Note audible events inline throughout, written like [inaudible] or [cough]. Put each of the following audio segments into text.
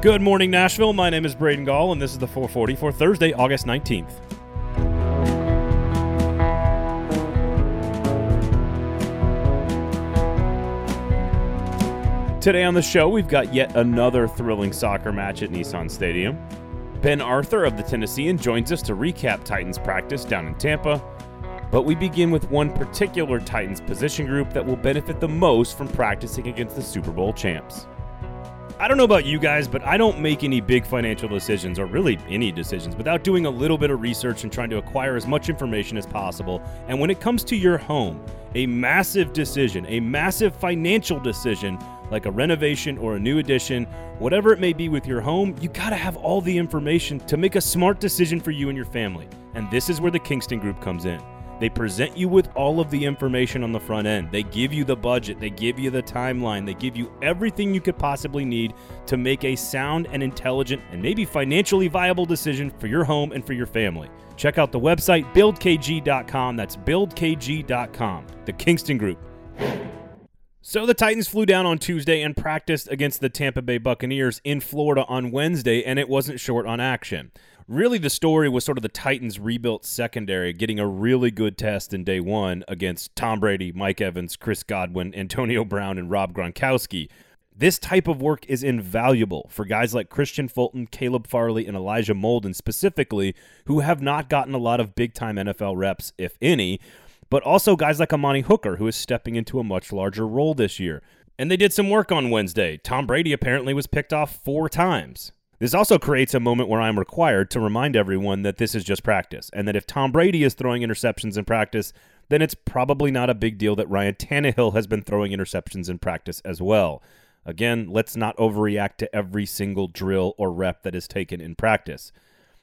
Good morning, Nashville. My name is Braden Gall, and this is the 440 for Thursday, August 19th. Today on the show, we've got yet another thrilling soccer match at Nissan Stadium. Ben Arthur of the Tennessean joins us to recap Titans practice down in Tampa. But we begin with one particular Titans position group that will benefit the most from practicing against the Super Bowl champs. I don't know about you guys, but I don't make any big financial decisions or really any decisions without doing a little bit of research and trying to acquire as much information as possible. And when it comes to your home, a massive decision, a massive financial decision like a renovation or a new addition, whatever it may be with your home, you got to have all the information to make a smart decision for you and your family. And this is where the Kingston Group comes in. They present you with all of the information on the front end. They give you the budget, they give you the timeline, they give you everything you could possibly need to make a sound and intelligent and maybe financially viable decision for your home and for your family. Check out the website buildkg.com. That's buildkg.com. The Kingston Group. So the Titans flew down on Tuesday and practiced against the Tampa Bay Buccaneers in Florida on Wednesday, and it wasn't short on action really the story was sort of the Titans rebuilt secondary getting a really good test in day one against Tom Brady, Mike Evans, Chris Godwin, Antonio Brown, and Rob Gronkowski. This type of work is invaluable for guys like Kristian Fulton, Caleb Farley, and Elijah Molden specifically, who have not gotten a lot of big time NFL reps, if any, but also guys like Amani Hooker, who is stepping into a much larger role this year. And they did some work on Wednesday. Tom Brady apparently was picked off four times. This also creates a moment where I'm required to remind everyone that this is just practice, and that if Tom Brady is throwing interceptions in practice, then it's probably not a big deal that Ryan Tannehill has been throwing interceptions in practice as well. Again, let's not overreact to every single drill or rep that is taken in practice.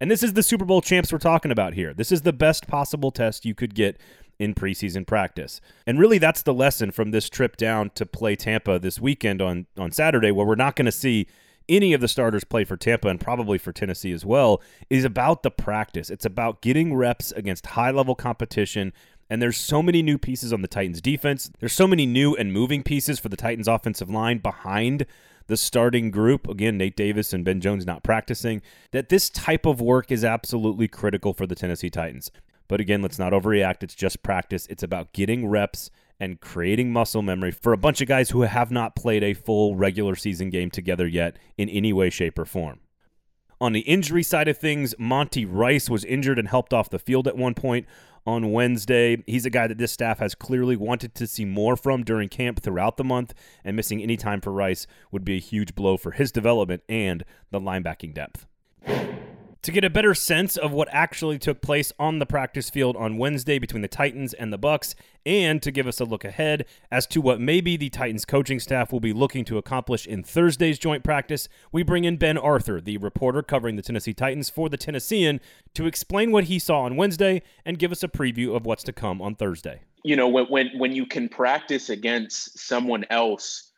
And this is the Super Bowl champs we're talking about here. This is the best possible test you could get in preseason practice. And really that's the lesson from this trip down to play Tampa this weekend on on Saturday where we're not going to see any of the starters play for Tampa and probably for Tennessee as well, is about the practice. It's about getting reps against high level competition. And there's so many new pieces on the Titans defense. There's so many new and moving pieces for the Titans offensive line behind the starting group. Again, Nate Davis and Ben Jones not practicing. That this type of work is absolutely critical for the Tennessee Titans. But again, let's not overreact. It's just practice. It's about getting reps and creating muscle memory for a bunch of guys who have not played a full regular season game together yet in any way, shape, or form. On the injury side of things, Monty Rice was injured and helped off the field at one point on Wednesday. He's a guy that this staff has clearly wanted to see more from during camp throughout the month, and missing any time for Rice would be a huge blow for his development and the linebacking depth. To get a better sense of what actually took place on the practice field on Wednesday between the Titans and the Bucs and to give us a look ahead as to what maybe the Titans coaching staff will be looking to accomplish in Thursday's joint practice, we bring in Ben Arthur, the reporter covering the Tennessee Titans for the Tennessean, to explain what he saw on Wednesday and give us a preview of what's to come on Thursday. You know, when when when you can practice against someone else,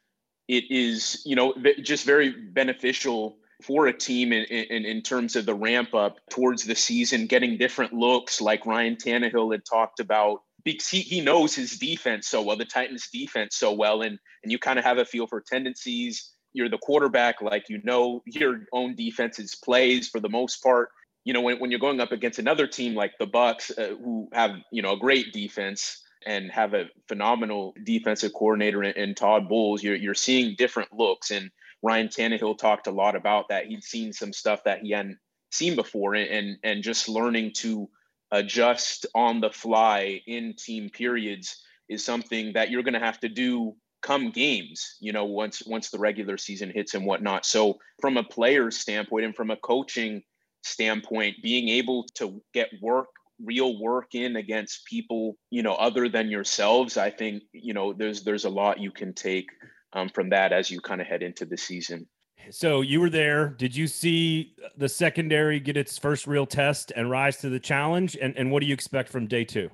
it is, you know, just very beneficial for a team in, in, in terms of the ramp up towards the season, getting different looks like Ryan Tannehill had talked about because he, he knows his defense so well, the Titans defense so well, and and you kind of have a feel for tendencies. You're the quarterback, like you know your own defense's plays for the most part. You know, when, when you're going up against another team like the Bucs, uh, who have you know a great defense and have a phenomenal defensive coordinator in, in Todd Bowles, you're you're seeing different looks and Ryan Tannehill talked a lot about that. He'd seen some stuff that he hadn't seen before, and and just learning to adjust on the fly in team periods is something that you're going to have to do come games you know once once the regular season hits and whatnot so from a player's standpoint and from a coaching standpoint being able to get work real work in against people you know other than yourselves i think you know there's there's a lot you can take um, from that as you kind of head into the season. So you were there. Did you see the secondary get its first real test and rise to the challenge? And and what do you expect from day two?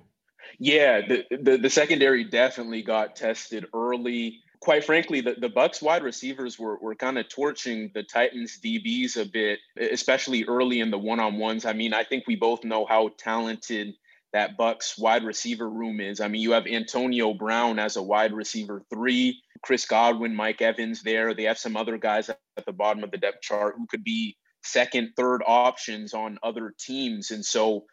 Yeah, the the, the secondary definitely got tested early. Quite frankly, the, the Bucs wide receivers were, were kind of torching the Titans DBs a bit, especially early in the one-on-ones. I mean, I think we both know how talented that Bucs wide receiver room is. I mean, you have Antonio Brown as a wide receiver three, Chris Godwin, Mike Evans there. They have some other guys at the bottom of the depth chart who could be second, third options on other teams. And so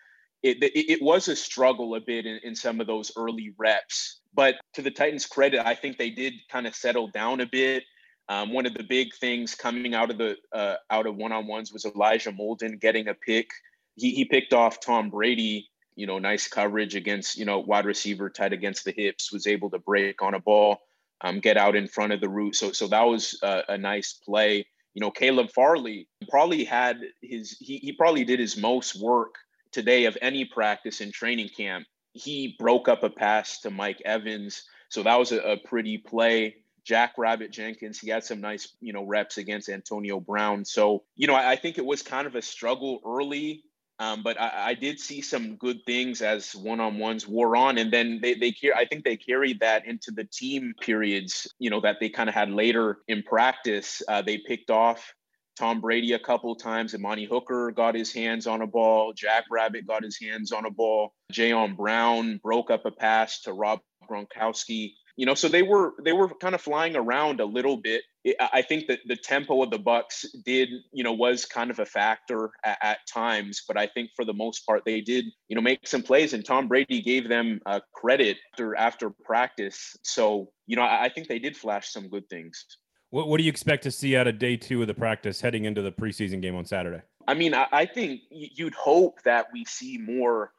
it, it, it was a struggle a bit in, in some of those early reps. But to the Titans' credit, I think they did kind of settle down a bit. Um, one of the big things coming out of the uh, out of one on ones was Elijah Molden getting a pick. He he picked off Tom Brady. You know, nice coverage against you know wide receiver tight against the hips. Was able to break on a ball, um, get out in front of the route. So so that was a, a nice play. You know, Caleb Farley probably had his he he probably did his most work today of any practice in training camp. He broke up a pass to Mike Evans. So that was a, a pretty play. Jackrabbit Jenkins, he had some nice, you know, reps against Antonio Brown. So, you know, I, I think it was kind of a struggle early, um, but I, I, did see some good things as one-on-ones wore on, and then they they I think they carried that into the team periods, you know, that they kind of had later in practice. Uh, they picked off Tom Brady a couple times. Amani Hooker got his hands on a ball. Jackrabbit got his hands on a ball. Jayon Brown broke up a pass to Rob Gronkowski. You know, so they were they were kind of flying around a little bit. I think that the tempo of the Bucs did, you know, was kind of a factor at, at, times, but I think for the most part they did, you know, make some plays. And Tom Brady gave them uh, credit after after practice. So you know, I, I think they did flash some good things. What, what do you expect to see out of day two of the practice heading into the preseason game on Saturday? I mean, I, I think you'd hope that we see more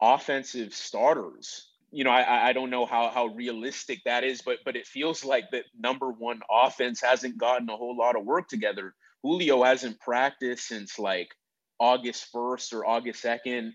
offensive starters. You know, I, I don't know how, how realistic that is, but but it feels like that number one offense hasn't gotten a whole lot of work together. Julio hasn't practiced since like August 1st or August 2nd.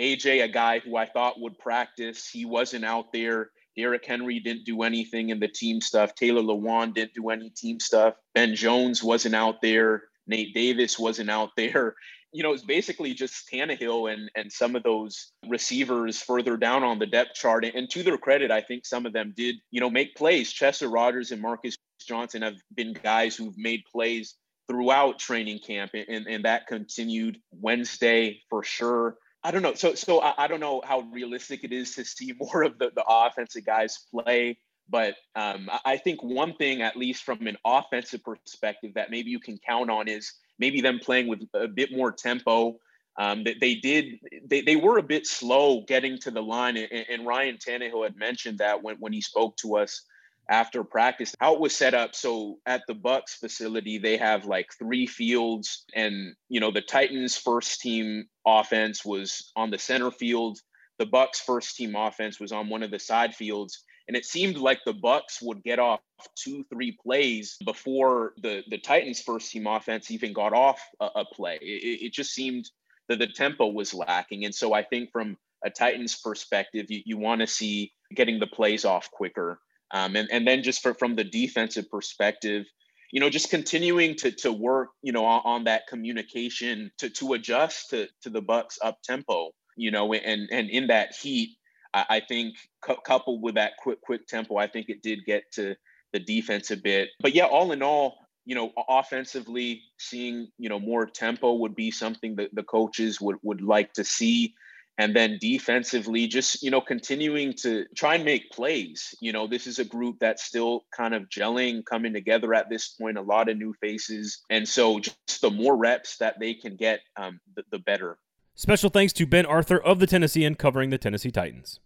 AJ, a guy who I thought would practice, he wasn't out there. Derrick Henry didn't do anything in the team stuff. Taylor Lewan didn't do any team stuff. Ben Jones wasn't out there. Nate Davis wasn't out there. You know, it's basically just Tannehill and and some of those receivers further down on the depth chart. And to their credit, I think some of them did, you know, make plays. Chester Rogers and Marcus Johnson have been guys who've made plays throughout training camp, and, and that continued Wednesday for sure. I don't know. So so I, I, don't know how realistic it is to see [laughs] more of the, the offensive guys play. But um, I think one thing, at least from an offensive perspective, that maybe you can count on is maybe them playing with a bit more tempo. Um, they, they did, they, they were a bit slow getting to the line, and, and Ryan Tannehill had mentioned that when when he spoke to us after practice how it was set up. So at the bucs facility they have like three fields and you know the titans first team offense was on the center field. The bucs first team offense was on one of the side fields and it seemed like the Bucs would get off two three plays before the the titans first team offense even got off a, a play. It, it, just seemed that the tempo was lacking. And so i think from a titans perspective you, you want to see getting the plays off quicker. Um, and, and then just for, from the defensive perspective, you know, just continuing to, to work, you know, on, on that communication to, to adjust to, to the Bucs up tempo, you know, and, and in that heat, I, I think cu- coupled with that quick, quick tempo, I think it did get to the defense a bit. But yeah, all in all, you know, offensively, seeing you know more tempo would be something that the coaches would would like to see. And then defensively just you know continuing to try and make plays. You know this is a group that's still kind of gelling coming together at this point a lot of new faces. And so just the more reps that they can get um, the, the better special thanks to ben arthur of the tennessean covering the tennessee titans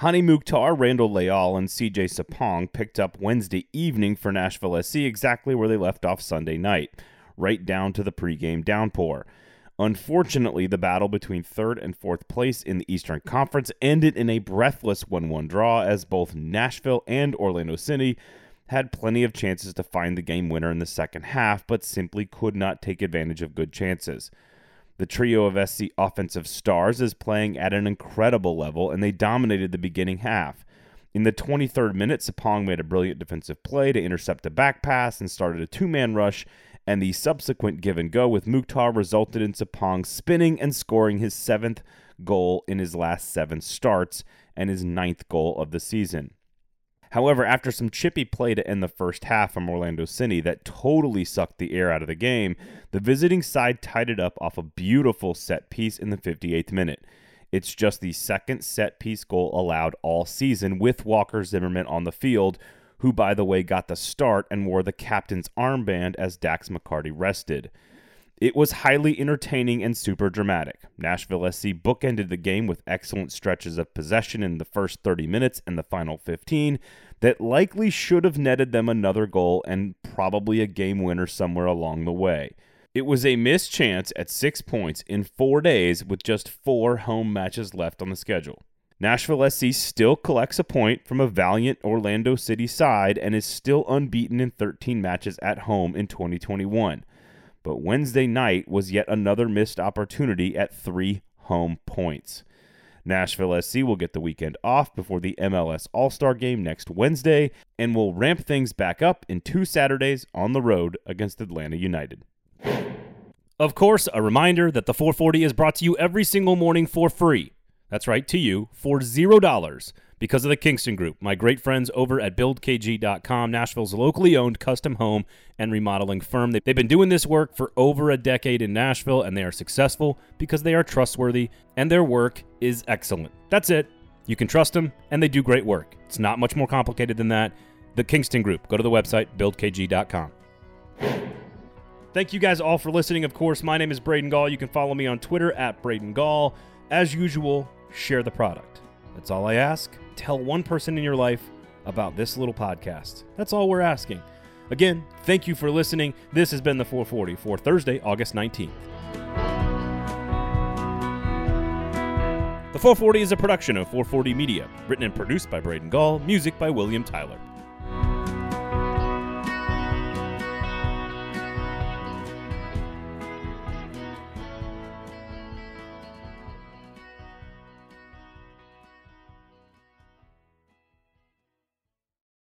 Hany Mukhtar, Randall Leal, and CJ Sapong picked up Wednesday evening for Nashville SC exactly where they left off Sunday night, right down to the pregame downpour. Unfortunately, the battle between third and fourth place in the Eastern Conference ended in a breathless 1 1 draw as both Nashville and Orlando City had plenty of chances to find the game winner in the second half, but simply could not take advantage of good chances. The trio of SC offensive stars is playing at an incredible level, and they dominated the beginning half. In the 23rd minute, Sapong made a brilliant defensive play to intercept a back pass and started a two man rush and the subsequent give and go with Mukhtar resulted in Sapong spinning and scoring his seventh goal in his last seven starts and his ninth goal of the season. However, after some chippy play to end the first half from Orlando City that totally sucked the air out of the game, the visiting side tied it up off a beautiful set piece in the 58th minute. It's just the second set piece goal allowed all season with Walker Zimmerman on the field, who, by the way, got the start and wore the captain's armband as Dax McCarty rested. It was highly entertaining and super dramatic. Nashville SC bookended the game with excellent stretches of possession in the first 30 minutes and the final 15 that likely should have netted them another goal and probably a game winner somewhere along the way. It was a missed chance at six points in four days with just four home matches left on the schedule. Nashville SC still collects a point from a valiant Orlando City side and is still unbeaten in 13 matches at home in 2021 but Wednesday night was yet another missed opportunity at three home points. Nashville SC will get the weekend off before the MLS All Star game next Wednesday and will ramp things back up in two Saturdays on the road against Atlanta United. Of course, a reminder that the 440 is brought to you every single morning for free. That's right, to you, for $0 because of the Kingston Group, my great friends over at BuildKG.com, Nashville's locally owned custom home and remodeling firm. They've been doing this work for over a decade in Nashville, and they are successful because they are trustworthy and their work is excellent. That's it. You can trust them, and they do great work. It's not much more complicated than that. The Kingston Group. Go to the website, BuildKG.com. Thank you guys all for listening. Of course, my name is Braden Gall. You can follow me on Twitter at Braden Gall. As usual, share the product. That's all I ask tell one person in your life about this little podcast. That's all we're asking. Again, thank you for listening. This has been the 440 for Thursday, August 19th. The 440 is a production of 440 Media, written and produced by Braden Gall, music by William Tyler.